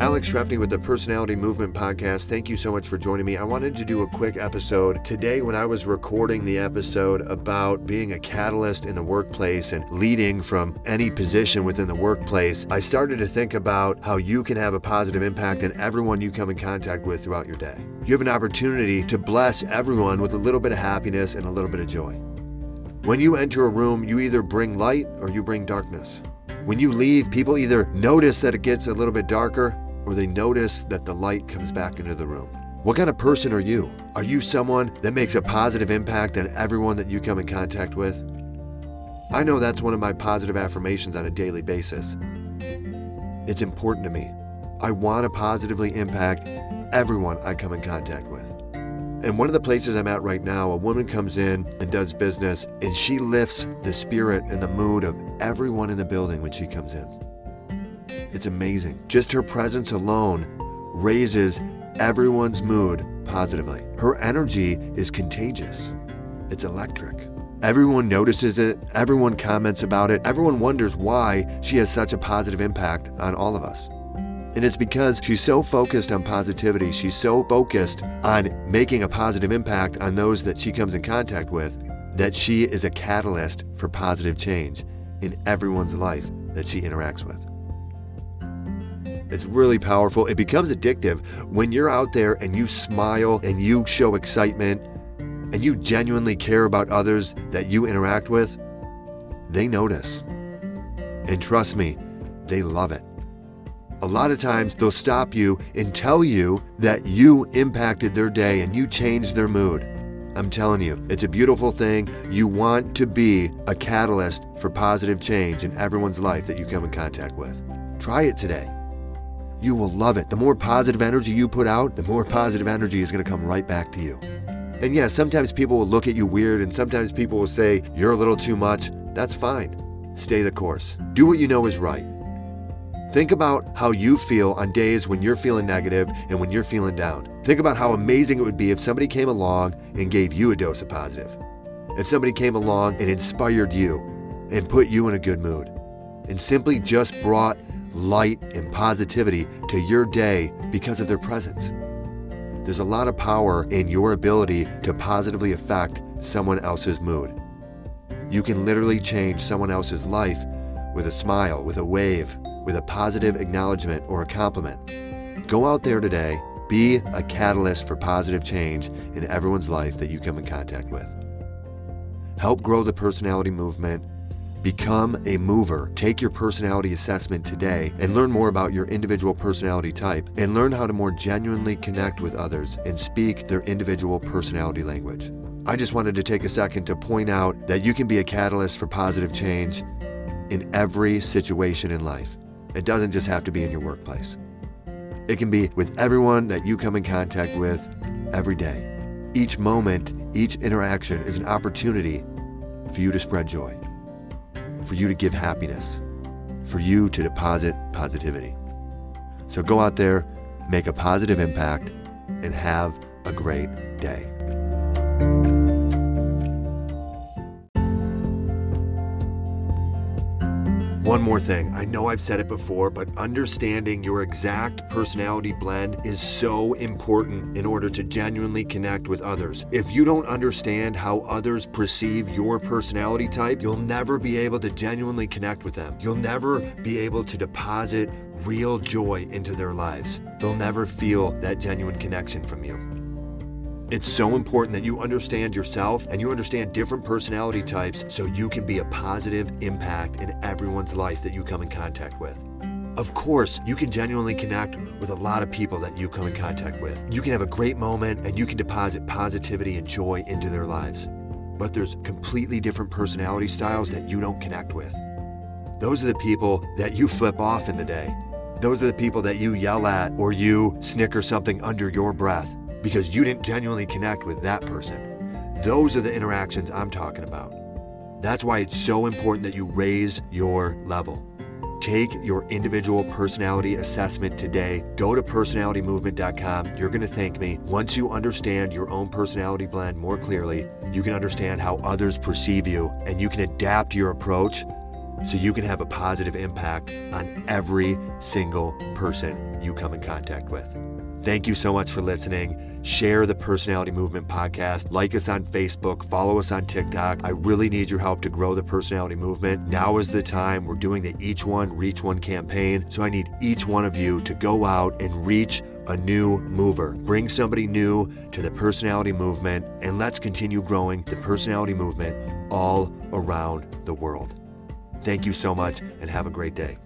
Alex Trefney with the Personality Movement Podcast. Thank you so much for joining me. I wanted to do a quick episode today when I was recording the episode about being a catalyst in the workplace and leading from any position within the workplace. I started to think about how you can have a positive impact on everyone you come in contact with throughout your day. You have an opportunity to bless everyone with a little bit of happiness and a little bit of joy. When you enter a room, you either bring light or you bring darkness. When you leave, people either notice that it gets a little bit darker or they notice that the light comes back into the room. What kind of person are you? Are you someone that makes a positive impact on everyone that you come in contact with? I know that's one of my positive affirmations on a daily basis. It's important to me. I want to positively impact everyone I come in contact with. And one of the places I'm at right now, a woman comes in and does business, and she lifts the spirit and the mood of everyone in the building when she comes in. It's amazing. Just her presence alone raises everyone's mood positively. Her energy is contagious, it's electric. Everyone notices it, everyone comments about it, everyone wonders why she has such a positive impact on all of us. And it's because she's so focused on positivity, she's so focused on making a positive impact on those that she comes in contact with, that she is a catalyst for positive change in everyone's life that she interacts with. It's really powerful. It becomes addictive when you're out there and you smile and you show excitement and you genuinely care about others that you interact with. They notice. And trust me, they love it. A lot of times they'll stop you and tell you that you impacted their day and you changed their mood. I'm telling you, it's a beautiful thing. You want to be a catalyst for positive change in everyone's life that you come in contact with. Try it today. You will love it. The more positive energy you put out, the more positive energy is going to come right back to you. And yeah, sometimes people will look at you weird and sometimes people will say, You're a little too much. That's fine. Stay the course. Do what you know is right. Think about how you feel on days when you're feeling negative and when you're feeling down. Think about how amazing it would be if somebody came along and gave you a dose of positive. If somebody came along and inspired you and put you in a good mood and simply just brought light and positivity to your day because of their presence. There's a lot of power in your ability to positively affect someone else's mood. You can literally change someone else's life with a smile, with a wave, with a positive acknowledgement or a compliment. Go out there today, be a catalyst for positive change in everyone's life that you come in contact with. Help grow the personality movement. Become a mover. Take your personality assessment today and learn more about your individual personality type and learn how to more genuinely connect with others and speak their individual personality language. I just wanted to take a second to point out that you can be a catalyst for positive change in every situation in life. It doesn't just have to be in your workplace. It can be with everyone that you come in contact with every day. Each moment, each interaction is an opportunity for you to spread joy, for you to give happiness, for you to deposit positivity. So go out there, make a positive impact, and have a great day. One more thing. I know I've said it before, but understanding your exact personality blend is so important in order to genuinely connect with others. If you don't understand how others perceive your personality type, you'll never be able to genuinely connect with them. You'll never be able to deposit real joy into their lives. They'll never feel that genuine connection from you. It's so important that you understand yourself and you understand different personality types so you can be a positive impact in everyone's life that you come in contact with. Of course, you can genuinely connect with a lot of people that you come in contact with. You can have a great moment and you can deposit positivity and joy into their lives. But there's completely different personality styles that you don't connect with. Those are the people that you flip off in the day. Those are the people that you yell at or you snicker something under your breath because you didn't genuinely connect with that person. Those are the interactions I'm talking about. That's why it's so important that you raise your level. Take your individual personality assessment today. Go to personalitymovement.com. You're going to thank me. Once you understand your own personality blend more clearly, you can understand how others perceive you and you can adapt your approach so you can have a positive impact on every single person you come in contact with. Thank you so much for listening. Share the Personality Movement podcast. Like us on Facebook. Follow us on TikTok. I really need your help to grow the personality movement. Now is the time. We're doing the Each One Reach One campaign. So I need each one of you to go out and reach a new mover. Bring somebody new to the personality movement, and let's continue growing the personality movement all around the world. Thank you so much, and have a great day.